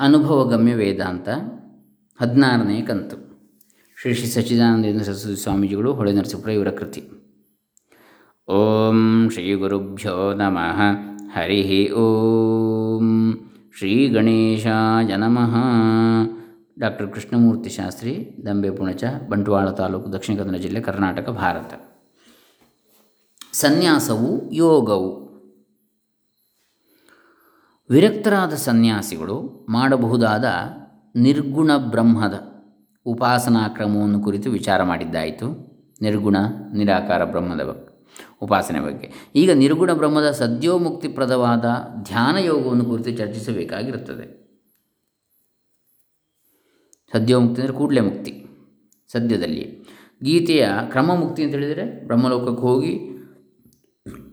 ಅನುಭವಗಮ್ಯ ವೇದಾಂತ ಹದಿನಾರನೇ ಕಂತು. ಶ್ರೀ ಶ್ರೀ ಸಚ್ಚಿದಾನಂದೇಂದ್ರ ಸರಸ್ವತಿ ಸ್ವಾಮೀಜಿಗಳು ಹೊಳೆ ನರಸೀಪುರ ಇವರ ಕೃತಿ. ಓಂ ಶ್ರೀ ಗುರುಭ್ಯೋ ನಮಃ. ಹರಿ ಓಂ. ಶ್ರೀ ಗಣೇಶಾಯ ನಮಃ. ಡಾಕ್ಟರ್ ಕೃಷ್ಣಮೂರ್ತಿ ಶಾಸ್ತ್ರಿ, ದಂಬೆ ಪುಣಚ, ಬಂಟ್ವಾಳ ತಾಲೂಕು, ದಕ್ಷಿಣ ಕನ್ನಡ ಜಿಲ್ಲೆ ಕರ್ನಾಟಕ, ಭಾರತ. ಸನ್ಯಾಸವು ಯೋಗವು. ವಿರಕ್ತರಾದ ಸನ್ಯಾಸಿಗಳು ಮಾಡಬಹುದಾದ ನಿರ್ಗುಣ ಬ್ರಹ್ಮದ ಉಪಾಸನಾ ಕ್ರಮವನ್ನು ಕುರಿತು ವಿಚಾರ ಮಾಡಿದ್ದಾಯಿತು. ನಿರ್ಗುಣ, ನಿರಾಕಾರ ಬ್ರಹ್ಮದ ಬಗ್ಗೆ, ಉಪಾಸನೆ ಬಗ್ಗೆ. ಈಗ ನಿರ್ಗುಣ ಬ್ರಹ್ಮದ ಸದ್ಯೋಮುಕ್ತಿಪ್ರದವಾದ ಧ್ಯಾನ ಯೋಗವನ್ನು ಕುರಿತು ಚರ್ಚಿಸಬೇಕಾಗಿರುತ್ತದೆ. ಸದ್ಯೋಮುಕ್ತಿ ಅಂದರೆ ಕೂಡಲೇ ಮುಕ್ತಿ ಸದ್ಯದಲ್ಲಿ ಗೀತೆಯ ಕ್ರಮ ಮುಕ್ತಿ ಅಂತ ಹೇಳಿದರೆ ಬ್ರಹ್ಮಲೋಕಕ್ಕೆ ಹೋಗಿ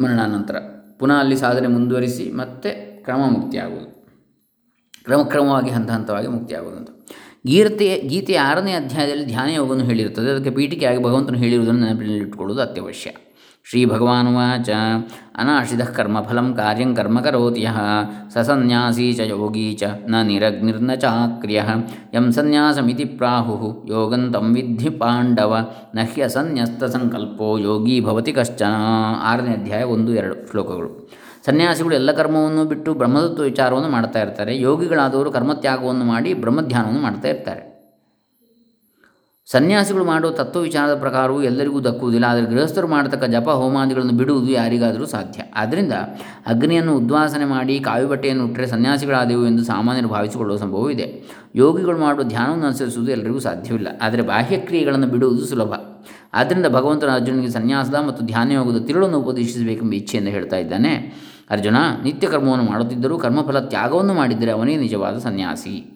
ಮರಣಾನಂತರ, ಪುನಃ ಅಲ್ಲಿ ಸಾಧನೆ ಮುಂದುವರಿಸಿ ಮತ್ತೆ ಕ್ರಮ ಆಗುವುದು ಕ್ರಮಕ್ರಮವಾಗಿ ಹಂತ ಹಂತವಾಗಿ ಮುಕ್ತಿಯಾಗುವುದು. ಅಂತ ಗೀತೆ ಗೀತೆಯ ಆರನೇ ಅಧ್ಯಾಯದಲ್ಲಿ ಧ್ಯಾನ ಯೋಗವನ್ನು ಹೇಳಿರುತ್ತದೆ. ಅದಕ್ಕೆ ಪೀಠಿಕೆಯಾಗಿ ಭಗವಂತನು ಹೇಳಿರುವುದನ್ನು ನೆನಪಿನಲ್ಲಿಟ್ಟುಕೊಳ್ಳುವುದು ಅತ್ಯವಶ್ಯ. ಶ್ರೀ ಭಗವಾನ್ ವಾಚ. ಅನಾಶಿದ ಕರ್ಮಫಲಂ ಕಾರ್ಯಂ ಕರ್ಮ ಕರೋತಿ ಯಃ. ಸ ಸನ್ಯಾಸೀ ಚ ಯೋಗೀ ಚ. ನ ನಿರಗ್ನಿರ್ನ ಚಾಕ್ರಿಯ. ಯಂ ಸನ್ಯಾಸಮಿತಿ ಪ್ರಾಹು. ಯೋಗಂ ತಂ ವಿದ್ಧಿ ಪಾಂಡವ. ನ ಹ್ಯಸನ್ಯಸ್ತ ಸಂಕಲ್ಪೋ ಯೋಗಿ ಭವತಿ ಕಶ್ಚನ. ಆರನೇ ಅಧ್ಯಾಯ ಒಂದು ಎರಡು ಶ್ಲೋಕಗಳು. ಸನ್ಯಾಸಿಗಳು ಎಲ್ಲ ಕರ್ಮವನ್ನು ಬಿಟ್ಟು ಬ್ರಹ್ಮದತ್ವ ವಿಚಾರವನ್ನು ಮಾಡ್ತಾ ಇರ್ತಾರೆ. ಯೋಗಿಗಳಾದವರು ಕರ್ಮತ್ಯಾಗವನ್ನು ಮಾಡಿ ಬ್ರಹ್ಮಧ್ಯಾನವನ್ನು ಮಾಡ್ತಾ ಇರ್ತಾರೆ. ಸನ್ಯಾಸಿಗಳು ಮಾಡುವ ತತ್ವ ವಿಚಾರದ ಪ್ರಕಾರವು ಎಲ್ಲರಿಗೂ ದಕ್ಕುವುದಿಲ್ಲ. ಆದರೆ ಗೃಹಸ್ಥರು ಮಾಡತಕ್ಕ ಜಪ ಹೋಮಾದಿಗಳನ್ನು ಬಿಡುವುದು ಯಾರಿಗಾದರೂ ಸಾಧ್ಯ. ಆದ್ದರಿಂದ ಅಗ್ನಿಯನ್ನು ಉದ್ವಾಸನೆ ಮಾಡಿ ಕಾವಿ ಬಟ್ಟೆಯನ್ನು ಉಟ್ಟರೆ ಸನ್ಯಾಸಿಗಳಾದೆವು ಎಂದು ಸಾಮಾನ್ಯರು ಭಾವಿಸಿಕೊಳ್ಳುವ ಸಂಭವವಿದೆ ಯೋಗಿಗಳು ಮಾಡುವ ಧ್ಯಾನವನ್ನು ಅನುಸರಿಸುವುದು ಎಲ್ಲರಿಗೂ ಸಾಧ್ಯವಿಲ್ಲ. ಆದರೆ ಬಾಹ್ಯಕ್ರಿಯೆಗಳನ್ನು ಬಿಡುವುದು ಸುಲಭ. ಆದ್ದರಿಂದ ಭಗವಂತನ ಅರ್ಜುನಿಗೆ ಸನ್ಯಾಸದ ಮತ್ತು ಧ್ಯಾನಯೋಗದ ತಿರುಳನ್ನು ಉಪದೇಶಿಸಬೇಕೆಂಬ ಇಚ್ಛೆಯಿಂದ ಹೇಳ್ತಾ ಇದ್ದಾನೆ. ಅರ್ಜುನ ನಿತ್ಯ ಕರ್ಮವನ್ನು ಮಾಡುತ್ತಿದ್ದರೂ ಕರ್ಮಫಲ ತ್ಯಾಗವನ್ನು ಮಾಡಿದರೆ ಅವನೇ ನಿಜವಾದ ಸನ್ಯಾಸಿ.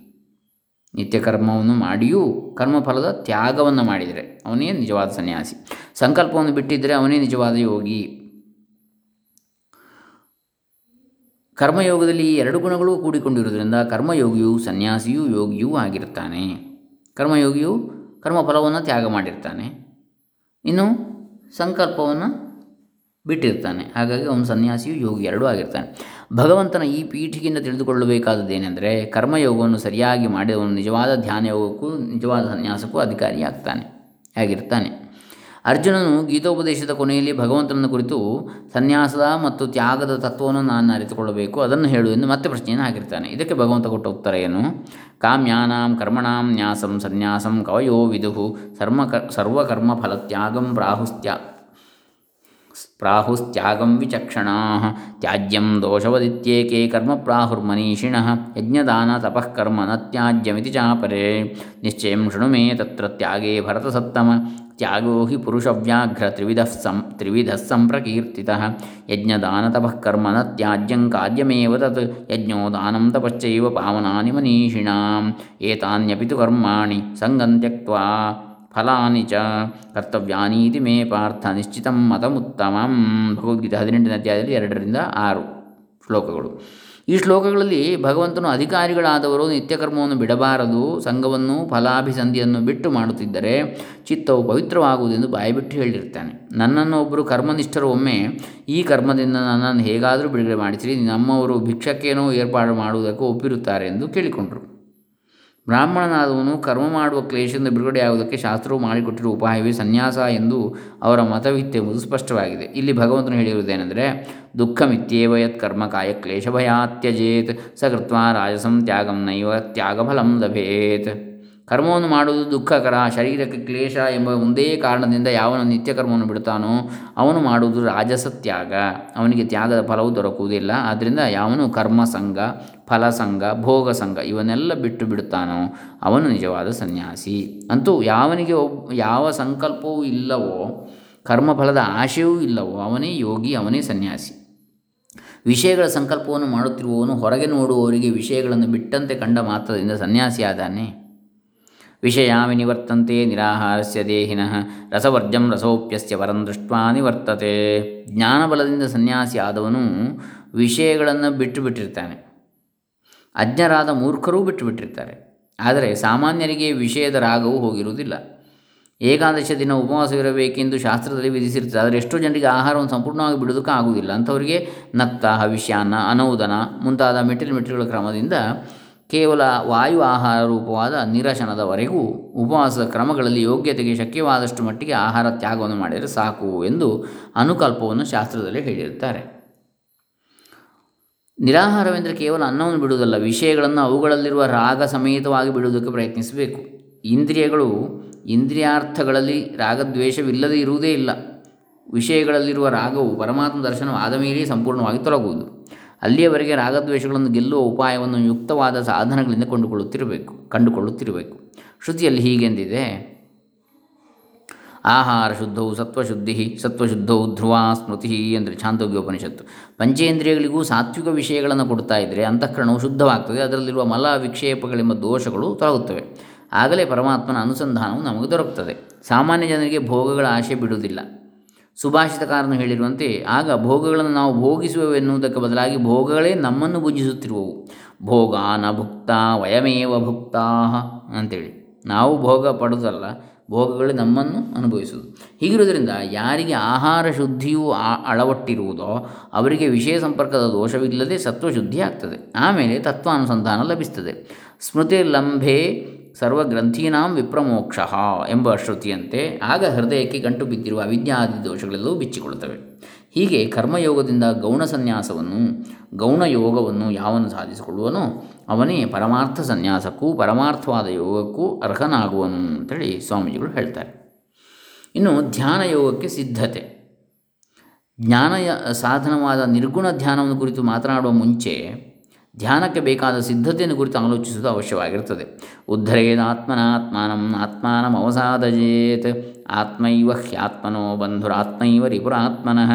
ನಿತ್ಯ ಕರ್ಮವನ್ನು ಮಾಡಿಯೂ ಕರ್ಮಫಲದ ತ್ಯಾಗವನ್ನು ಮಾಡಿದರೆ ಅವನೇ ನಿಜವಾದ ಸನ್ಯಾಸಿ. ಸಂಕಲ್ಪವನ್ನು ಬಿಟ್ಟಿದ್ದರೆ ಅವನೇ ನಿಜವಾದ ಯೋಗಿ. ಕರ್ಮಯೋಗದಲ್ಲಿ ಈ ಎರಡು ಗುಣಗಳು ಕೂಡಿಕೊಂಡಿರುವುದರಿಂದ ಕರ್ಮಯೋಗಿಯು ಸನ್ಯಾಸಿಯೂ ಯೋಗಿಯೂ ಆಗಿರ್ತಾನೆ ಕರ್ಮಯೋಗಿಯು ಕರ್ಮಫಲವನ್ನು ತ್ಯಾಗ ಮಾಡಿರ್ತಾನೆ. ಇನ್ನು ಸಂಕಲ್ಪವನ್ನು ಬಿಟ್ಟಿರ್ತಾನೆ. ಹಾಗಾಗಿ ಅವನು ಸನ್ಯಾಸಿಯು ಯೋಗಿ ಎರಡೂ ಆಗಿರ್ತಾನೆ. ಭಗವಂತನ ಈ ಪೀಠಿಗೆಯಿಂದ ತಿಳಿದುಕೊಳ್ಳಬೇಕಾದದ್ದೇನೆಂದರೆ ಕರ್ಮಯೋಗವನ್ನು ಸರಿಯಾಗಿ ಮಾಡಿದವನು ನಿಜವಾದ ಧ್ಯಾನ ಯೋಗಕ್ಕೂ ನಿಜವಾದ ಸನ್ಯಾಸಕ್ಕೂ ಅಧಿಕಾರಿಯಾಗ್ತಾನೆ, ಆಗಿರ್ತಾನೆ. ಅರ್ಜುನನು ಗೀತೋಪದೇಶದ ಕೊನೆಯಲ್ಲಿ ಭಗವಂತನನ್ನು ಕುರಿತು ಸನ್ಯಾಸದ ಮತ್ತು ತ್ಯಾಗದ ತತ್ವವನ್ನು ನಾನು ಅರಿತುಕೊಳ್ಳಬೇಕು, ಅದನ್ನು ಹೇಳು ಎಂದು ಮತ್ತೆ ಪ್ರಶ್ನೆಯನ್ನು ಹಾಕಿರ್ತಾನೆ. ಇದಕ್ಕೆ ಭಗವಂತ ಕೊಟ್ಟ ಉತ್ತರ ಏನು? ಕಾಮ್ಯಾನಾಂ ಕರ್ಮಣಾಂ ನ್ಯಾಸಂ ಸನ್ಯಾಸಂ ಕವಯೋ ವಿದುಹು ಸರ್ವಕರ್ಮ ಫಲತ್ಯಾಗಂ ಪ್ರಾಹುಸ್ತ್ಯಾ. ಪ್ರಾಹುಸ್ತ್ಯಾಗಂ ವಿಚಕ್ಷಣಾ ತ್ಯಾಜ್ಯಂ ದೋಷವದಿತ್ಯೇಕೆ ಕರ್ಮ ಪ್ರಾಹುರ್ಮನೀಷಿಣ ಯಜ್ಞದಾನ ತಪಃಕರ್ಮ ನ ತ್ಯಾಜ್ಯಮಿತಿ ಚಾಪರೆ ನಿಶ್ಚಯಂ ಶೃಣು ಮೇ ತತ್ರ ತ್ಯಾಗೇ ಭರತಸತ್ತಮ ತ್ಯಾಗೋ ಹಿ ಪುರುಷವ್ಯಾಘ್ರ ತ್ರಿವಿಧ ಸಂ ತ್ರಿವಿಧ ಸಂಪ್ರಕೀರ್ತಿ ಯಜ್ಞದಾನ ತಪಃಕರ್ಮ ನ ತ್ಯಾಜ್ಯಂ ಕಾರ್ಯಮೇವ ತತ್ ಯಜ್ಞೋ ದಾನಂ ತಪಶ್ಚೈವ ಪಾವನಾನಿ ಮನೀಷಿಣಾಂ ಏತಾನ್ಯಪಿ ತು ಕರ್ಮಾಣಿ ಸಂಗಂ ತ್ಯಕ್ತ್ವಾ ಫಲಾನಿ ಚ ಕರ್ತವ್ಯಾನೀತಿ ಮೇ ಪಾರ್ಥ ನಿಶ್ಚಿತಂ ಮತಮುತ್ತಮಂ ಭಗವದ್ಗೀತೆ ಹದಿನೆಂಟನೇ ಅಧ್ಯಾಯದಲ್ಲಿ ಎರಡರಿಂದ ಆರು ಶ್ಲೋಕಗಳು. ಈ ಶ್ಲೋಕಗಳಲ್ಲಿ ಭಗವಂತನು ಅಧಿಕಾರಿಗಳಾದವರು ನಿತ್ಯಕರ್ಮವನ್ನು ಬಿಡಬಾರದು, ಸಂಘವನ್ನು ಫಲಾಭಿಸಂಧಿಯನ್ನು ಬಿಟ್ಟು ಮಾಡುತ್ತಿದ್ದರೆ ಚಿತ್ತವು ಪವಿತ್ರವಾಗುವುದೆಂದು ಬಾಯಿಬಿಟ್ಟು ಹೇಳಿರ್ತಾನೆ ನನ್ನನ್ನು ಒಬ್ಬರು ಕರ್ಮನಿಷ್ಠರು ಒಮ್ಮೆ ಈ ಕರ್ಮದಿಂದ ನನ್ನನ್ನು ಹೇಗಾದರೂ ಬಿಡುಗಡೆ ಮಾಡಿಸಿರಿ, ನಮ್ಮವರು ಭಿಕ್ಷಕ್ಕೇನೋ ಏರ್ಪಾಡು ಮಾಡುವುದಕ್ಕೂ ಒಪ್ಪಿರುತ್ತಾರೆ ಎಂದು ಕೇಳಿಕೊಂಡರು. ಬ್ರಾಹ್ಮಣನಾದವನು ಕರ್ಮ ಮಾಡುವ ಕ್ಲೇಶದಿಂದ ಬಿಡುಗಡೆಯಾಗುವುದಕ್ಕೆ ಶಾಸ್ತ್ರವು ಮಾಡಿಕೊಟ್ಟಿರುವ ಉಪಾಯವೇ ಸನ್ಯಾಸ ಎಂದು ಅವರ ಮತವಿತ್ತೆಂಬುದು ಸ್ಪಷ್ಟವಾಗಿದೆ. ಇಲ್ಲಿ ಭಗವಂತನು ಹೇಳಿರುವುದೇನೆಂದರೆ, ದುಃಖಮಿತ್ಯೇವ ಯತ್ ಕರ್ಮ ಕಾಯ ಕ್ಲೇಶ ಭಯಾತ್ಯಜೇತ್ ಸಕೃತ್ವ ರಾಜಸಂ ತ್ಯಾಗಂ ನೈವ ತ್ಯಾಗಫಲಂ ಲಭೇತ್. ಕರ್ಮವನ್ನು ಮಾಡುವುದು ದುಃಖಕರ, ಶರೀರಕ್ಕೆ ಕ್ಲೇಶ ಎಂಬ ಒಂದೇ ಕಾರಣದಿಂದ ಯಾವನು ನಿತ್ಯ ಕರ್ಮವನ್ನು ಬಿಡುತ್ತಾನೋ ಅವನು ಮಾಡುವುದು ರಾಜಸ ತ್ಯಾಗ ಅವನಿಗೆ ತ್ಯಾಗದ ಫಲವು ದೊರಕುವುದಿಲ್ಲ. ಆದ್ದರಿಂದ ಯಾವನು ಕರ್ಮಸಂಗ, ಫಲಸಂಗ, ಭೋಗಸಂಗ ಇವನ್ನೆಲ್ಲ ಬಿಟ್ಟು ಬಿಡುತ್ತಾನೋ ಅವನು ನಿಜವಾದ ಸನ್ಯಾಸಿ. ಅಂತೂ ಯಾವನಿಗೆ ಒಬ್ಬ ಯಾವ ಸಂಕಲ್ಪವೂ ಇಲ್ಲವೋ, ಕರ್ಮಫಲದ ಆಶೆಯೂ ಇಲ್ಲವೋ ಅವನೇ ಯೋಗಿ, ಅವನೇ ಸನ್ಯಾಸಿ. ವಿಷಯಗಳ ಸಂಕಲ್ಪವನ್ನು ಮಾಡುತ್ತಿರುವವನು ಹೊರಗೆ ನೋಡುವವರಿಗೆ ವಿಷಯಗಳನ್ನು ಬಿಟ್ಟಂತೆ ಕಂಡ ಮಾತ್ರದಿಂದ ಸನ್ಯಾಸಿಯಾದಾನೆ. ವಿಷಯ ನಿವರ್ತಂತೆ ನಿರಾಹಾರಸ್ಯ ದೇಹಿನಃ ರಸವರ್ಜಂ ರಸೋಪ್ಯಸ್ಯ ವರಂ ದೃಷ್ಟ್ವಾ ನಿವರ್ತತೆ ಜ್ಞಾನಬಲದಿಂದ ಸನ್ಯಾಸಿ ಆದವನು ವಿಷಯಗಳನ್ನು ಬಿಟ್ಟು ಬಿಟ್ಟಿರ್ತಾನೆ ಅಜ್ಞರಾದ ಮೂರ್ಖರೂ ಬಿಟ್ಟು ಬಿಟ್ಟಿರ್ತಾರೆ ಆದರೆ ಸಾಮಾನ್ಯರಿಗೆ ವಿಷಯದ ರಾಗವು ಹೋಗಿರುವುದಿಲ್ಲ. ಏಕಾದಶ ದಿನ ಉಪವಾಸವಿರಬೇಕೆಂದು ಶಾಸ್ತ್ರದಲ್ಲಿ ವಿಧಿಸಿರ್ತದೆ ಆದರೆ ಎಷ್ಟೋ ಜನರಿಗೆ ಆಹಾರವನ್ನು ಸಂಪೂರ್ಣವಾಗಿ ಬಿಡೋದಕ್ಕೆ ಆಗುವುದಿಲ್ಲ. ಅಂಥವರಿಗೆ ನಕ್ತ ಹವಿಷ್ಯಾನ್ನ ಅನೌದನ ಮುಂತಾದ ಮೆಟ್ಟಿಲು ಮೆಟ್ಟಿಲುಗಳ ಕ್ರಮದಿಂದ ಕೇವಲ ವಾಯು ಆಹಾರ ರೂಪವಾದ ನಿರಶನದವರೆಗೂ ಉಪವಾಸದ ಕ್ರಮಗಳಲ್ಲಿ ಯೋಗ್ಯತೆಗೆ ಶಕ್ಯವಾದಷ್ಟು ಮಟ್ಟಿಗೆ ಆಹಾರ ತ್ಯಾಗವನ್ನು ಮಾಡಿದರೆ ಸಾಕು ಎಂದು ಅನುಕಲ್ಪವನ್ನು ಶಾಸ್ತ್ರದಲ್ಲಿ ಹೇಳಿರುತ್ತಾರೆ. ನಿರಾಹಾರವೆಂದರೆ ಕೇವಲ ಅನ್ನವನ್ನು ಬಿಡುವುದಲ್ಲ, ವಿಷಯಗಳನ್ನು ಅವುಗಳಲ್ಲಿರುವ ರಾಗ ಸಮೇತವಾಗಿ ಬಿಡುವುದಕ್ಕೆ ಪ್ರಯತ್ನಿಸಬೇಕು. ಇಂದ್ರಿಯಗಳು ಇಂದ್ರಿಯಾರ್ಥಗಳಲ್ಲಿ ರಾಗದ್ವೇಷವಿಲ್ಲದೆ ಇರುವುದೇ ಇಲ್ಲ. ವಿಷಯಗಳಲ್ಲಿರುವ ರಾಗವು ಪರಮಾತ್ಮ ದರ್ಶನವಾದ ಸಂಪೂರ್ಣವಾಗಿ ತೊಲಗುವುದು ಅಲ್ಲಿಯವರೆಗೆ ರಾಗದ್ವೇಷಗಳನ್ನು ಗೆಲ್ಲುವ ಉಪಾಯವನ್ನು ಯುಕ್ತವಾದ ಸಾಧನಗಳಿಂದ ಕಂಡುಕೊಳ್ಳುತ್ತಿರಬೇಕು ಕಂಡುಕೊಳ್ಳುತ್ತಿರಬೇಕು. ಶ್ರುತಿಯಲ್ಲಿ ಹೀಗೆಂದಿದೆ. ಆಹಾರ ಶುದ್ಧವು ಸತ್ವಶುದ್ಧಿ ಸತ್ವಶುದ್ಧವು ಧ್ರುವ ಸ್ಮೃತಿ ಅಂದರೆ ಛಾಂದೋಗ್ಯೋಪನಿಷತ್ತು. ಪಂಚೇಂದ್ರಿಯಗಳಿಗೂ ಸಾತ್ವಿಕ ವಿಷಯಗಳನ್ನು ಕೊಡ್ತಾ ಇದ್ದರೆ ಅಂತಃಕರಣವು ಶುದ್ಧವಾಗ್ತದೆ, ಅದರಲ್ಲಿರುವ ಮಲ ವಿಕ್ಷೇಪಗಳೆಂಬ ದೋಷಗಳು ತೊಲಗುತ್ತವೆ ಆಗಲೇ ಪರಮಾತ್ಮನ ಅನುಸಂಧಾನವು ನಮಗೆ ದೊರಕುತ್ತದೆ. ಸಾಮಾನ್ಯ ಜನರಿಗೆ ಭೋಗಗಳ ಆಶೆ ಬಿಡುವುದಿಲ್ಲ. ಸುಭಾಷಿತಕಾರನು ಹೇಳಿರುವಂತೆ, ಆಗ ಭೋಗಗಳನ್ನು ನಾವು ಭೋಗಿಸುವವೆನ್ನುವುದಕ್ಕೆ ಬದಲಾಗಿ ಭೋಗಗಳೇ ನಮ್ಮನ್ನು ಭುಜಿಸುತ್ತಿರುವವು. ಭೋಗ ನ ಭುಕ್ತ ವಯಮೇವ ಭುಕ್ತಾ ಅಂತೇಳಿ. ನಾವು ಭೋಗ ಪಡೋದಲ್ಲ ಭೋಗಗಳೇ ನಮ್ಮನ್ನು ಅನುಭವಿಸುವುದು. ಹೀಗಿರುವುದರಿಂದ ಯಾರಿಗೆ ಆಹಾರ ಶುದ್ಧಿಯು ಅಳವಟ್ಟಿರುವುದೋ, ಅವರಿಗೆ ವಿಷಯ ಸಂಪರ್ಕದ ದೋಷವಿಲ್ಲದೆ ಸತ್ವಶುದ್ಧಿ ಆಗ್ತದೆ ಆಮೇಲೆ ತತ್ವಾನುಸಂಧಾನ ಲಭಿಸ್ತದೆ. ಸ್ಮೃತಿ ಲಂಭೆ ಸರ್ವಗ್ರಂಥೀನಾಂ ವಿಪ್ರಮೋಕ್ಷ ಎಂಬ ಶ್ರುತಿಯಂತೆ ಆಗ ಹೃದಯಕ್ಕೆ ಗಂಟು ಬಿದ್ದಿರುವ ಅವಿದ್ಯಾದಿ ದೋಷಗಳೆಲ್ಲವೂ ಬಿಚ್ಚಿಕೊಳ್ಳುತ್ತವೆ. ಹೀಗೆ ಕರ್ಮಯೋಗದಿಂದ ಗೌಣ ಸನ್ಯಾಸವನ್ನು, ಗೌಣ ಯೋಗವನ್ನು ಯಾವನು ಸಾಧಿಸಿಕೊಳ್ಳುವನೋ ಅವನೇ ಪರಮಾರ್ಥ ಸನ್ಯಾಸಕ್ಕೂ, ಪರಮಾರ್ಥವಾದ ಯೋಗಕ್ಕೂ ಅರ್ಹನಾಗುವನು ಅಂತೇಳಿ ಸ್ವಾಮೀಜಿಗಳು ಹೇಳ್ತಾರೆ. ಇನ್ನು ಧ್ಯಾನ ಯೋಗಕ್ಕೆ ಸಿದ್ಧತೆ. ಜ್ಞಾನ ಸಾಧನವಾದ ನಿರ್ಗುಣ ಧ್ಯಾನವನ್ನು ಕುರಿತು ಮಾತನಾಡುವ ಮುಂಚೆ ಧ್ಯಾನಕ್ಕೆ ಬೇಕಾದ ಸಿದ್ಧತೆಯನ್ನು ಕುರಿತು ಆಲೋಚಿಸುವುದು ಅವಶ್ಯವಾಗಿರುತ್ತದೆ. ಉದ್ಧರೇದಾತ್ಮನಾತ್ಮಾನಂ ಆತ್ಮಾನಂ ಅವಸಾದಜೇತ್. ಆತ್ಮೈವ ಹ್ಯಾತ್ಮನೋ ಬಂಧುರಾತ್ಮೈವ ರಿಪುರಾತ್ಮನಃ.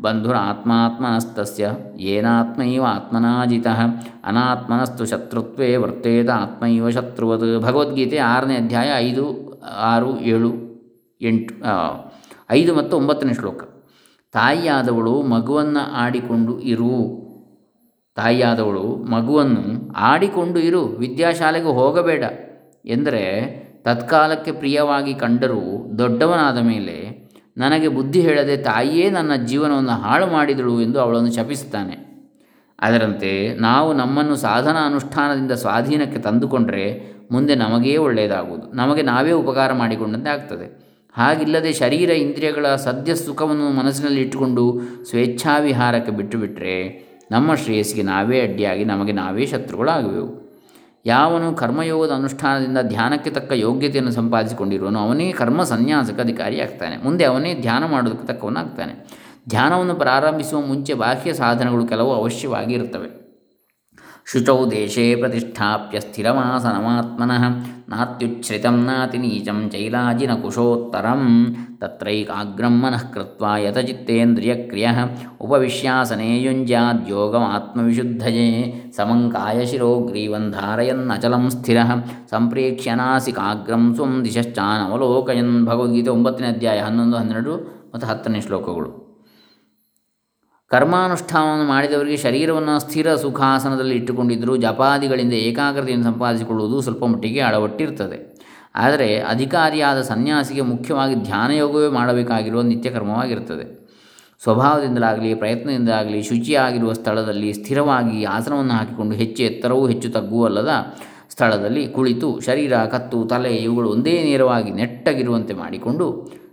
ಬಂಧುರಾತ್ಮಾತ್ಮನಸ್ತಸ್ಯ ಏನಾತ್ಮೈವ ಆತ್ಮನಾಜಿತ. ಅನಾತ್ಮನಸ್ತು ಶತ್ರುತ್ವೇ ವರ್ತೇತ ಆತ್ಮೈವ ಶತ್ರುವತ್. ಭಗವದ್ಗೀತೆ ಆರನೇ ಅಧ್ಯಾಯ ಐದು, ಆರು, ಏಳು, ಎಂಟು ಐದು ಮತ್ತು ಒಂಬತ್ತನೇ ಶ್ಲೋಕ. ತಾಯಿಯಾದವಳು ಮಗುವನ್ನು ಆಡಿಕೊಂಡು ಇರು. ತಾಯಿಯಾದವಳು, ಮಗುವನ್ನು ಆಡಿಕೊಂಡು ಇರು, ವಿದ್ಯಾಶಾಲೆಗೆ ಹೋಗಬೇಡ ಎಂದರೆ ತತ್ಕಾಲಕ್ಕೆ ಪ್ರಿಯವಾಗಿ ಕಂಡರೂ ದೊಡ್ಡವನಾದ ಮೇಲೆ ನನಗೆ ಬುದ್ಧಿ ಹೇಳದೆ ತಾಯಿಯೇ ನನ್ನ ಜೀವನವನ್ನು ಹಾಳು ಮಾಡಿದಳು ಎಂದು ಅವಳನ್ನು ಶಪಿಸುತ್ತಾನೆ. ಅದರಂತೆ ನಾವು ನಮ್ಮನ್ನು ಸಾಧನ ಅನುಷ್ಠಾನದಿಂದ ಸ್ವಾಧೀನಕ್ಕೆ ತಂದುಕೊಂಡರೆ ಮುಂದೆ ನಮಗೇ ಒಳ್ಳೆಯದಾಗುವುದು, ನಮಗೆ ನಾವೇ ಉಪಕಾರ ಮಾಡಿಕೊಂಡಂತೆ ಆಗ್ತದೆ. ಹಾಗಿಲ್ಲದೆ ಶರೀರ ಇಂದ್ರಿಯಗಳ ಸದ್ಯ ಸುಖವನ್ನು ಮನಸ್ಸಿನಲ್ಲಿ ಇಟ್ಟುಕೊಂಡು ಸ್ವೇಚ್ಛಾವಿಹಾರಕ್ಕೆ ಬಿಟ್ಟುಬಿಟ್ರೆ ನಮ್ಮ ಶ್ರೇಯಸ್ಸಿಗೆ ನಾವೇ ಅಡ್ಡಿಯಾಗಿ ನಮಗೆ ನಾವೇ ಶತ್ರುಗಳಾಗುವೆವು. ಯಾವನು ಕರ್ಮಯೋಗದ ಅನುಷ್ಠಾನದಿಂದ ಧ್ಯಾನಕ್ಕೆ ತಕ್ಕ ಯೋಗ್ಯತೆಯನ್ನು ಸಂಪಾದಿಸಿಕೊಂಡಿರುವನು ಅವನೇ ಕರ್ಮ ಸನ್ಯಾಸಕ ಅಧಿಕಾರಿಯಾಗ್ತಾನೆ. ಮುಂದೆ ಅವನೇ ಧ್ಯಾನ ಮಾಡೋದಕ್ಕೆ ತಕ್ಕವನಾಗ್ತಾನೆ. ಧ್ಯಾನವನ್ನು ಪ್ರಾರಂಭಿಸುವ ಮುಂಚೆ ಬಾಹ್ಯ ಸಾಧನಗಳು ಕೆಲವು ಅವಶ್ಯವಾಗಿ ಇರುತ್ತವೆ. ಶುಚೌ ದೇಶೇ ಪ್ರತಿಷ್ಠಾಪ್ಯ ಸ್ಥಿರಮಾಸನಮಾತ್ಮನಃ ನಾತ್ಯುಚ್ಛ್ರಿತಂ ನಾತಿ ನೀಚಂ ಚೈಲಾಜಿನ ಕುಶೋತ್ತರಂ ತತ್ರೈಕಾಗ್ರಂ ಮನಃ ಕೃತ್ವ ಯಥಚಿತ್ತೇಂದ್ರಿಯಕ್ರಿಯ ಉಪವಿಶ್ಯಾಸನೆ ಯುಂಜ್ಯಾದ್ಯೋಗಮಾತ್ಮವಿಶುದ್ಧಯೇ ಸಮಂಕಾಯ ಶಿರೋ ಗ್ರೀವಂಧಾರಯನ್ನಚಲಂ ಸ್ಥಿರ ಸಂಪ್ರೇಕ್ಷ್ಯ ನಾಸಿಕಾಗ್ರಂ ಸ್ವಂ ದಿಶಶ್ಚಾನವಲೋಕಯನ್ ಭಗವದ್ಗೀತೆ ಒಂಬತ್ತನೇ ಅಧ್ಯಾಯ ಹನ್ನೊಂದು ಹನ್ನೆರಡು ಮತ್ತು ಹತ್ತನೇ ಶ್ಲೋಕಗಳು ಕರ್ಮಾನುಷ್ಠಾನವನ್ನು ಮಾಡಿದವರಿಗೆ ಶರೀರವನ್ನು ಸ್ಥಿರ ಸುಖಾಸನದಲ್ಲಿ ಇಟ್ಟುಕೊಂಡಿದ್ದರೂ ಜಪಾದಿಗಳಿಂದ ಏಕಾಗ್ರತೆಯನ್ನು ಸಂಪಾದಿಸಿಕೊಳ್ಳುವುದು ಸ್ವಲ್ಪ ಮಟ್ಟಿಗೆ ಅಳವಟ್ಟಿರ್ತದೆ ಆದರೆ ಅಧಿಕಾರಿಯಾದ ಸನ್ಯಾಸಿಗೆ ಮುಖ್ಯವಾಗಿ ಧ್ಯಾನಯೋಗವೇ ಮಾಡಬೇಕಾಗಿರುವ ನಿತ್ಯ ಕರ್ಮವಾಗಿರುತ್ತದೆ ಸ್ವಭಾವದಿಂದಲಾಗಲಿ ಪ್ರಯತ್ನದಿಂದಾಗಲಿ ಶುಚಿಯಾಗಿರುವ ಸ್ಥಳದಲ್ಲಿ ಸ್ಥಿರವಾಗಿ ಆಸನವನ್ನು ಹಾಕಿಕೊಂಡು ಹೆಚ್ಚು ಎತ್ತರವೂ ಹೆಚ್ಚು ತಗ್ಗುವಲ್ಲದ ಸ್ಥಳದಲ್ಲಿ ಕುಳಿತು ಶರೀರ, ಕತ್ತು, ತಲೆ ಇವುಗಳು ಒಂದೇ ನೇರವಾಗಿ ನೆಟ್ಟಗಿರುವಂತೆ ಮಾಡಿಕೊಂಡು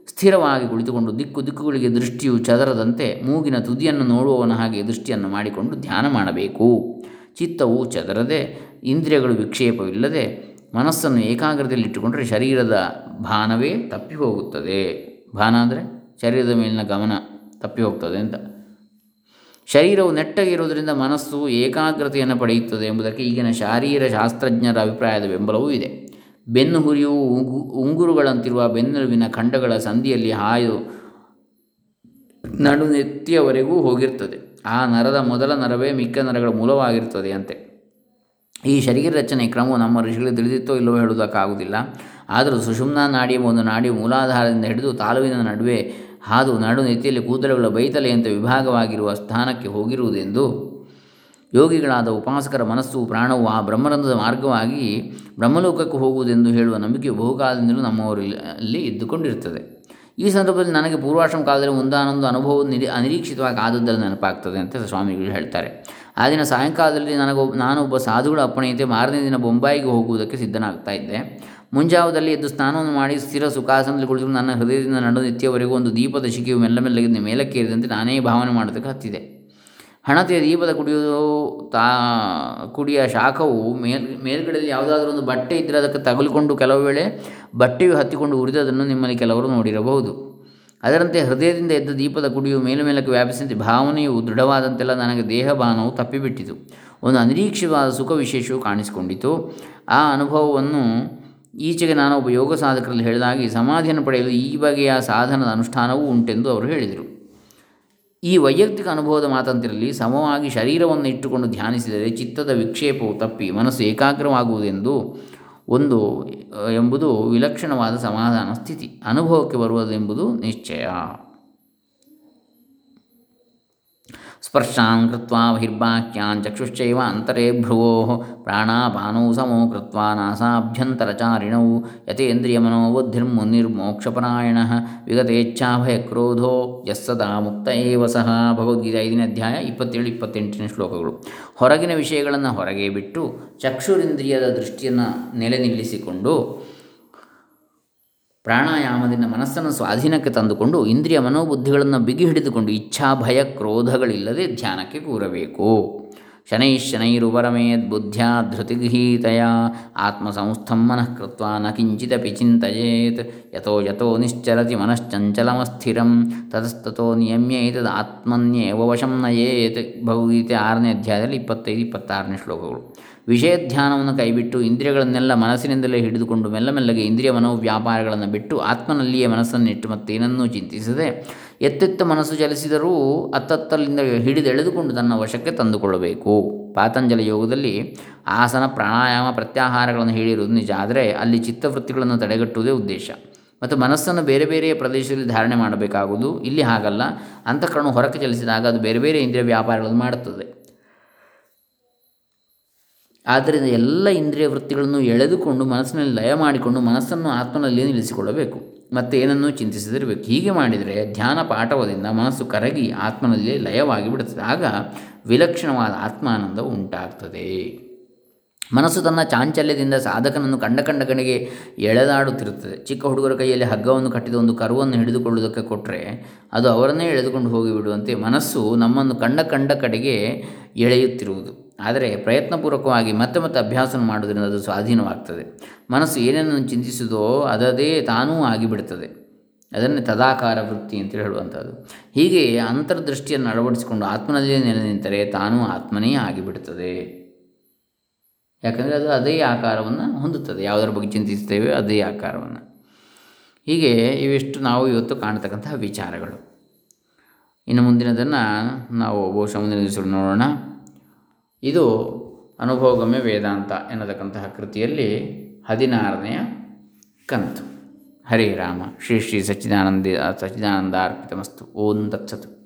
ಸ್ಥಿರವಾಗಿ ಕುಳಿತುಕೊಂಡು ದಿಕ್ಕು ದಿಕ್ಕುಗಳಿಗೆ ದೃಷ್ಟಿಯು ಚದರದಂತೆ ಮೂಗಿನ ತುದಿಯನ್ನು ನೋಡುವವನ ಹಾಗೆ ದೃಷ್ಟಿಯನ್ನು ಮಾಡಿಕೊಂಡು ಧ್ಯಾನ ಮಾಡಬೇಕು. ಚಿತ್ತವು ಚದರದೆ, ಇಂದ್ರಿಯಗಳು ವಿಕ್ಷೇಪವಿಲ್ಲದೆ, ಮನಸ್ಸನ್ನು ಏಕಾಗ್ರತೆಯಲ್ಲಿಟ್ಟುಕೊಂಡರೆ ಶರೀರದ ಭಾನವೇ ತಪ್ಪಿ ಹೋಗುತ್ತದೆ ಭಾನ ಅಂದರೆ ಶರೀರದ ಮೇಲಿನ ಗಮನ ತಪ್ಪಿ ಹೋಗ್ತದೆ ಅಂತ. ಶರೀರವು ನೆಟ್ಟಗಿರುವುದರಿಂದ ಮನಸ್ಸು ಏಕಾಗ್ರತೆಯನ್ನು ಪಡೆಯುತ್ತದೆ ಎಂಬುದಕ್ಕೆ ಈಗಿನ ಶಾರೀರ ಶಾಸ್ತ್ರಜ್ಞರ ಅಭಿಪ್ರಾಯದ ಬೆಂಬಲವೂ ಇದೆ. ಬೆನ್ನು ಹುರಿಯು ಉಂಗು, ಉಂಗುರುಗಳಂತಿರುವ ಬೆನ್ನುವಿನ ಖಂಡಗಳ ಸಂಧಿಯಲ್ಲಿ ಹಾಯು ನಡುನೆತ್ತಿಯವರೆಗೂ ಹೋಗಿರ್ತದೆ. ಆ ನರದ ಮೊದಲ ನರವೇ ಮಿಕ್ಕ ನರಗಳ ಮೂಲವಾಗಿರ್ತದೆ ಅಂತೆ ಈ ಶರೀರ ರಚನೆ ಕ್ರಮವು ನಮ್ಮ ಋಷಿಗಳಿಗೆ ತಿಳಿದಿತ್ತೋ ಇಲ್ಲವೋ ಹೇಳುವುದಕ್ಕಾಗುವುದಿಲ್ಲ. ಆದರೂ ಸುಷುಮ್ನ ನಾಡಿ ಒಂದು ನಾಡಿ ಮೂಲಾಧಾರದಿಂದ ಹಿಡಿದು ತಾಲುವಿನ ನಡುವೆ ಹಾದು ನಡು ನೆತ್ತಿಯಲ್ಲಿ ಕೂದಲುಗಳ ಬೈತಲೆಯಂತೆ ವಿಭಾಗವಾಗಿರುವ ಸ್ಥಾನಕ್ಕೆ ಹೋಗಿರುವುದೆಂದು ಯೋಗಿಗಳಾದ ಉಪಾಸಕರ ಮನಸ್ಸು, ಪ್ರಾಣವು ಆ ಬ್ರಹ್ಮರಂಧದ ಮಾರ್ಗವಾಗಿ ಬ್ರಹ್ಮಲೋಕಕ್ಕೆ ಹೋಗುವುದೆಂದು ಹೇಳುವ ನಂಬಿಕೆ ಬಹುಕಾಲದಿಂದಲೂ ನಮ್ಮವರಲ್ಲಿ ಇದ್ದುಕೊಂಡಿರುತ್ತದೆ. ಈ ಸಂದರ್ಭದಲ್ಲಿ ನನಗೆ ಪೂರ್ವಾಶ್ರಮ ಕಾಲದಲ್ಲಿ ಒಂದಾನೊಂದು ಅನುಭವ ನಿರಿ, ಅನಿರೀಕ್ಷಿತವಾಗಿ ಆದದ್ದನ್ನು ನೆನಪಾಗ್ತದೆ ಅಂತ ಸ್ವಾಮಿಗಳು ಹೇಳ್ತಾರೆ. ಆ ದಿನ ಸಾಯಂಕಾಲದಲ್ಲಿ ನನಗೊಬ್ಬ ನಾನೊಬ್ಬ ಸಾಧುಗಳ ಅಪ್ಪಣೆಯಂತೆ ಮಾರನೇ ದಿನ ಬೊಂಬಾಯಿಗೆ ಹೋಗುವುದಕ್ಕೆ ಸಿದ್ಧನಾಗ್ತಾ ಇದ್ದೆ. ಮುಂಜಾವದಲ್ಲಿ ಎದ್ದು ಸ್ನಾನವನ್ನು ಮಾಡಿ ಸ್ಥಿರ ಸುಖಾಸನದಲ್ಲಿ ಕುಳಿತು ನನ್ನ ಹೃದಯದಿಂದ ನಡು ನಿತ್ಯವರೆಗೂ ಒಂದು ದೀಪದ ಶಿಕೆಯು ಮೆಲ್ಲ ಮೆಲ್ಲಗೆ ಮೇಲಕ್ಕೇರಿದಂತೆ ನಾನೇ ಭಾವನೆ ಮಾಡೋದಕ್ಕೆ ಹತ್ತಿದೆ. ಹಣತೆಯ ದೀಪದ ಕುಡಿಯುವುದು ತಾ, ಕುಡಿಯ ಶಾಖವು ಮೇಲ್, ಮೇಲ್ಗಡೆಯಲ್ಲಿ ಯಾವುದಾದ್ರೂ ಒಂದು ಬಟ್ಟೆ ಇದ್ದರೆ ಅದಕ್ಕೆ ತಗುಲಿಕೊಂಡು ಕೆಲವು ವೇಳೆ ಬಟ್ಟೆಯು ಹತ್ತಿಕೊಂಡು ಉರಿದದನ್ನು ನಿಮ್ಮಲ್ಲಿ ಕೆಲವರು ನೋಡಿರಬಹುದು. ಅದರಂತೆ ಹೃದಯದಿಂದ ಎದ್ದ ದೀಪದ ಕುಡಿಯು ಮೇಲೆ ಮೇಲಕ್ಕೆ ವ್ಯಾಪಿಸಿದಂತೆ ಭಾವನೆಯು ದೃಢವಾದಂತೆಲ್ಲ ನನಗೆ ದೇಹಭಾನವು ತಪ್ಪಿಬಿಟ್ಟಿತು. ಒಂದು ಅನಿರೀಕ್ಷಿತವಾದ ಸುಖ ವಿಶೇಷವು ಕಾಣಿಸಿಕೊಂಡಿತು. ಆ ಅನುಭವವನ್ನು ಈಚೆಗೆ ನಾನು ಒಬ್ಬ ಯೋಗ ಸಾಧಕರಲ್ಲಿ ಹೇಳಿದಾಗಿ ಸಮಾಧಿಯನ್ನು ಪಡೆಯಲು ಈ ಬಗೆಯ ಸಾಧನದ ಅನುಷ್ಠಾನವೂ ಉಂಟೆಂದು ಅವರು ಹೇಳಿದರು. ಈ ವೈಯಕ್ತಿಕ ಅನುಭವದ ಮಾತಂತಿರಲಿ, ಸಮವಾಗಿ ಶರೀರವನ್ನು ಇಟ್ಟುಕೊಂಡು ಧ್ಯಾನಿಸಿದರೆ ಚಿತ್ತದ ವಿಕ್ಷೇಪವು ತಪ್ಪಿ ಮನಸ್ಸು ಏಕಾಗ್ರವಾಗುವುದೆಂದು ಒಂದು, ಎಂಬುದು ವಿಲಕ್ಷಣವಾದ ಸಮಾಧಾನ ಸ್ಥಿತಿ. ಅನುಭವಕ್ಕೆ ಬರುವುದೆಂಬುದು ನಿಶ್ಚಯ. ಸ್ಪರ್ಶಾನ್ ಕೃತ್ವಾ ಬಹಿರ್ಬಾಹ್ಯಾನ್ ಚಕ್ಷುಶ್ಚೈವ ಅಂತರೇ ಭ್ರುವೋ ಪ್ರಾಣಾಪಾನೌ ಸಮೋ ಕೃತ್ವಾ ನಾಸಾಭ್ಯಂತರಚಾರಿಣೌ ಯತೇಂದ್ರಿಯಮನೋ ಬುದ್ಧಿರ್ಮುನಿರ್ಮೋಕ್ಷಪರಾಯಣ ವಿಗತೇಚ್ಛಾಭಯಕ್ರೋಧೋ ಯಸ್ಸದಾ ಮುಕ್ತ ಏವ ಸಹ ಭಗವದ್ಗೀತೆ ಐದನೇ ಅಧ್ಯಾಯ ಇಪ್ಪತ್ತೇಳು ಇಪ್ಪತ್ತೆಂಟನೇ ಶ್ಲೋಕಗಳು. ಹೊರಗಿನ ವಿಷಯಗಳನ್ನು ಹೊರಗೆ ಬಿಟ್ಟು ಚಕ್ಷುರಿಂದ್ರಿಯದ ದೃಷ್ಟಿಯನ್ನು ನೆಲೆ ನಿಲ್ಲಿಸಿಕೊಂಡು ಪ್ರಾಣಾಯಾಮದಿಂದ ಮನಸ್ಸನ್ನು ಸ್ವಾಧೀನಕ್ಕೆ ತಂದುಕೊಂಡು ಇಂದ್ರಿಯ ಮನೋಬುದ್ಧಿಗಳನ್ನು ಬಿಗಿ ಹಿಡಿದುಕೊಂಡು ಇಚ್ಛಾ, ಭಯ, ಕ್ರೋಧಗಳಿಲ್ಲದೆ ಧ್ಯಾನಕ್ಕೆ ಕೂರಬೇಕು. ಶನೈಶ್ಶನೈರುಪರಮೇದ್ ಬುದ್ಧ್ಯಾ ಧೃತಿಗೃಹೀತೆಯ ಆತ್ಮಸಂಸ್ಥಂ ಮನಃ ಕೃತ್ವ ನ ಕಿಂಚಿದಪಿ ಚಿಂತೆಯೇತ್. ಯಥೋ ಯಥೋ ನಿಶ್ಚರತಿ ಮನಶ್ಚಂಚಲಮಸ್ಥಿರಂ. ತತಸ್ತತೋ ನಿಯಮ್ಯೈತದ ಆತ್ಮನ್ಯೇವ ವಶಂ ನಯೇತ್. ಭಗವದ್ಗೀತೆ ಆರನೇ ಅಧ್ಯಾಯದಲ್ಲಿ ಇಪ್ಪತ್ತೈದು, ಇಪ್ಪತ್ತಾರನೇ ಶ್ಲೋಕಗಳು. ವಿಷಯ ಧ್ಯಾನವನ್ನು ಕೈಬಿಟ್ಟು ಇಂದ್ರಿಯಗಳನ್ನೆಲ್ಲ ಮನಸ್ಸಿನಿಂದಲೇ ಹಿಡಿದುಕೊಂಡು ಮೆಲ್ಲ ಮೆಲ್ಲಗೆ ಇಂದ್ರಿಯ ಮನೋವ್ಯಾಪಾರಗಳನ್ನು ಬಿಟ್ಟು ಆತ್ಮನಲ್ಲಿಯೇ ಮನಸ್ಸನ್ನಿಟ್ಟು ಮತ್ತೇನನ್ನೂ ಚಿಂತಿಸದೆ ಎತ್ತೆತ್ತ ಮನಸ್ಸು ಚಲಿಸಿದರೂ ಅತ್ತತ್ತಲಿಂದ ಹಿಡಿದೆಳೆದುಕೊಂಡು ತನ್ನ ವಶಕ್ಕೆ ತಂದುಕೊಳ್ಳಬೇಕು. ಪಾತಂಜಲ ಯೋಗದಲ್ಲಿ ಆಸನ, ಪ್ರಾಣಾಯಾಮ, ಪ್ರತ್ಯಾಹಾರಗಳನ್ನು ಹೇಳಿರುವುದು ನಿಜ. ಆದರೆ ಅಲ್ಲಿ ಚಿತ್ತವೃತ್ತಿಗಳನ್ನು ತಡೆಗಟ್ಟುವುದೇ ಉದ್ದೇಶ. ಮತ್ತು ಮನಸ್ಸನ್ನು ಬೇರೆ ಬೇರೆ ಪ್ರದೇಶದಲ್ಲಿ ಧಾರಣೆ ಮಾಡಬೇಕಾಗುವುದು. ಇಲ್ಲಿ ಹಾಗಲ್ಲ. ಅಂತಃಕರಣವು ಹೊರಕ್ಕೆ ಚಲಿಸಿದಾಗ ಅದು ಬೇರೆ ಬೇರೆ ಇಂದ್ರಿಯ ವ್ಯಾಪಾರಗಳನ್ನು ಮಾಡುತ್ತದೆ. ಆದ್ದರಿಂದ ಎಲ್ಲ ಇಂದ್ರಿಯ ವೃತ್ತಿಗಳನ್ನು ಎಳೆದುಕೊಂಡು ಮನಸ್ಸಿನಲ್ಲಿ ಲಯ ಮಾಡಿಕೊಂಡು ಮನಸ್ಸನ್ನು ಆತ್ಮನಲ್ಲಿ ನಿಲ್ಲಿಸಿಕೊಳ್ಳಬೇಕು. ಮತ್ತು ಏನನ್ನೂ ಚಿಂತಿಸದಿರಬೇಕು. ಹೀಗೆ ಮಾಡಿದರೆ ಧ್ಯಾನ ಪಾಠವದಿಂದ ಮನಸ್ಸು ಕರಗಿ ಆತ್ಮನಲ್ಲಿ ಲಯವಾಗಿ ಬಿಡುತ್ತದೆ. ಆಗ ವಿಲಕ್ಷಣವಾದ ಆತ್ಮಾನಂದ ಉಂಟಾಗ್ತದೆ. ಮನಸ್ಸು ತನ್ನ ಚಾಂಚಲ್ಯದಿಂದ ಸಾಧಕನನ್ನು ಕಂಡ ಕಂಡ ಕಡೆಗೆ ಎಳೆದಾಡುತ್ತಿರುತ್ತದೆ. ಚಿಕ್ಕ ಹುಡುಗರ ಕೈಯಲ್ಲಿ ಹಗ್ಗವನ್ನು ಕಟ್ಟಿದ ಒಂದು ಕರುವನ್ನು ಹಿಡಿದುಕೊಳ್ಳುವುದಕ್ಕೆ ಕೊಟ್ಟರೆ ಅದು ಅವರನ್ನೇ ಎಳೆದುಕೊಂಡು ಹೋಗಿಬಿಡುವಂತೆ ಮನಸ್ಸು ನಮ್ಮನ್ನು ಕಂಡ ಕಂಡ ಕಡೆಗೆ ಎಳೆಯುತ್ತಿರುವುದು. ಆದರೆ ಪ್ರಯತ್ನಪೂರ್ವಕವಾಗಿ ಮತ್ತೆ ಮತ್ತೆ ಅಭ್ಯಾಸ ಮಾಡೋದರಿಂದ ಅದು ಸ್ವಾಧೀನವಾಗ್ತದೆ. ಮನಸ್ಸು ಏನನ್ನು ಚಿಂತಿಸುವುದೋ ಅದದೇ ತಾನೂ ಆಗಿಬಿಡ್ತದೆ. ಅದನ್ನೇ ತದಾಕಾರ ವೃತ್ತಿ ಅಂತೇಳಿ ಹೇಳುವಂಥದ್ದು. ಹೀಗೆ ಅಂತರ್ದೃಷ್ಟಿಯನ್ನು ಅಳವಡಿಸಿಕೊಂಡು ಆತ್ಮನಲ್ಲೇ ನೆಲೆ ನಿಂತರೆ ತಾನೂ ಆತ್ಮನೇ ಆಗಿಬಿಡುತ್ತದೆ ಯಾಕಂದರೆ ಅದು ಅದೇ ಆಕಾರವನ್ನು ಹೊಂದುತ್ತದೆ. ಯಾವುದರ ಬಗ್ಗೆ ಚಿಂತಿಸ್ತೇವೆ ಅದೇ ಆಕಾರವನ್ನು. ಹೀಗೆ ಇವಿಷ್ಟು ನಾವು ಇವತ್ತು ಕಾಣತಕ್ಕಂತಹ ವಿಚಾರಗಳು. ಇನ್ನು ಮುಂದಿನದನ್ನು ನಾವು ಬಹುಶಃ ಮುಂದಿನ ದಿವಸಗಳು ನೋಡೋಣ. ಇದು ಅನುಭವಗಮ್ಯ ವೇದಾಂತ ಎನ್ನತಕ್ಕಂತಹ ಕೃತಿಯಲ್ಲಿ ಹದಿನಾರನೆಯ ಕಂತು. ಹರೇ ರಾಮ. ಶ್ರೀ ಶ್ರೀ ಸಚ್ಚಿದಾನಂದ ಸಚ್ಚಿದಾನಂದ ಅರ್ಪಿತಮಸ್ತು. ಓಂ ತತ್ಸತ್.